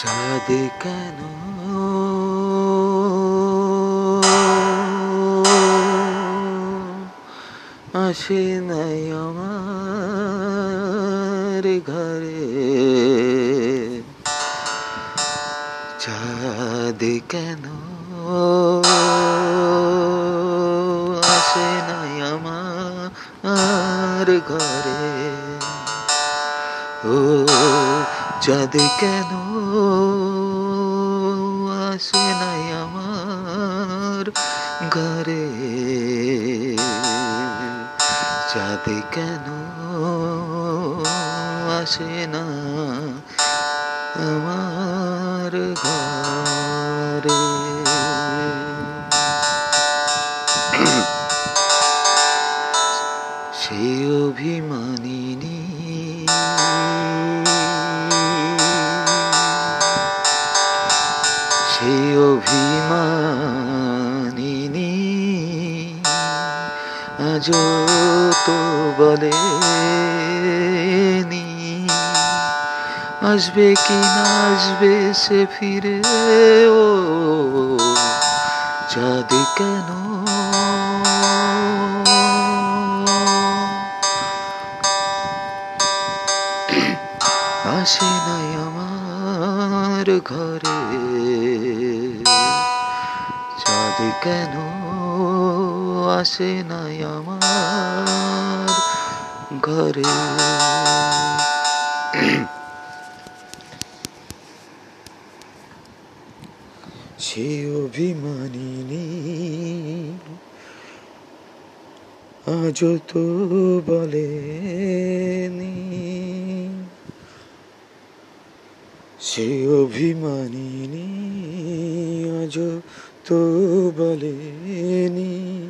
চাঁদ কেন? আসে নাই আমার ঘরে। চাঁদ কেন? আসে নাই আমার ঘরে। ও চাঁদ কেন? আসে নাই আমার ঘরে। চাঁদে কেন আসে না আমার ঘরে? সেই অভিমানিনী। আজ তো বলেনি, আসবে কি না আসবে সে ফিরে ও চাঁদ কেন? আসে নাই আমার ঘরে চাঁদ কেন আসে নাই আমার ঘরে? সে অভিমানিনী আজ তো বলেনি সে অভিমানিনী আজ তো বলেনি,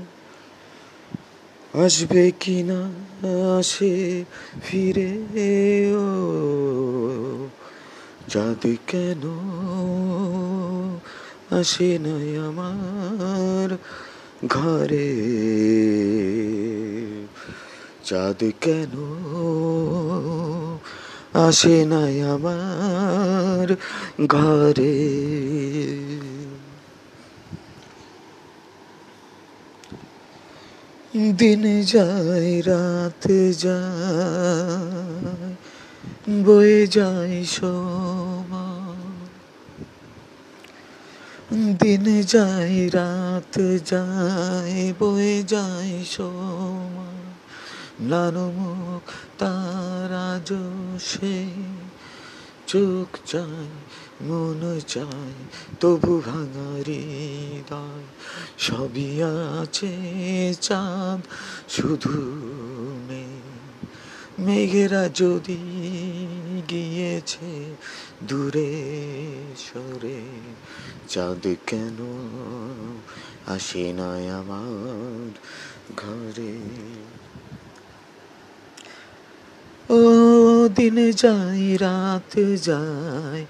আসবে কি না আসে ফিরে ও যাতে কেন আসে নাই আমার ঘরে? চাঁদ কেন আসে নাই আমার ঘরে? দিন যায়, রাত যায়, বয়ে যায় সময় দিন যায়, রাত যায়, বয়ে যায় সময় লানো তারা তার আজ সে চোখ চাই মন চায়, তবু ভাঙারি হৃদয়। সবই আছে চাঁদ, শুধু নেই মেঘেরা যদি গিয়েছে দূরে সরে, চাঁদ কেন আসে না আমার ঘরে? ও দিন যায়, রাত যায়,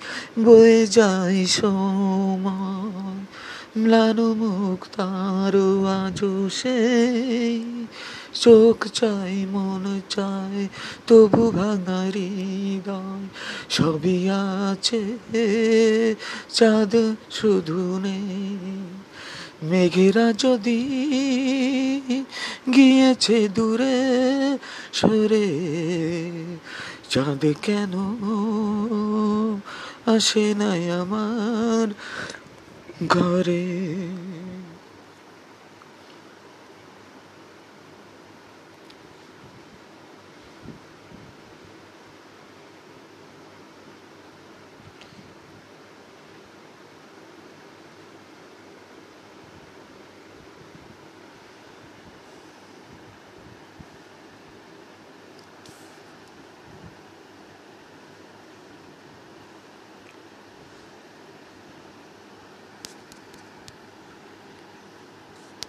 বয়ে যায় সময়। ম্লান মুখ তার সেই, চোখ চাই, মন চায় তবু ভাঙা হৃদয় সবই আছে। চাঁদ শুধু নেই, মেঘেরা যদি গিয়েছে দূরে সরে চাঁদ কেন আসে নাই আমার ঘরে?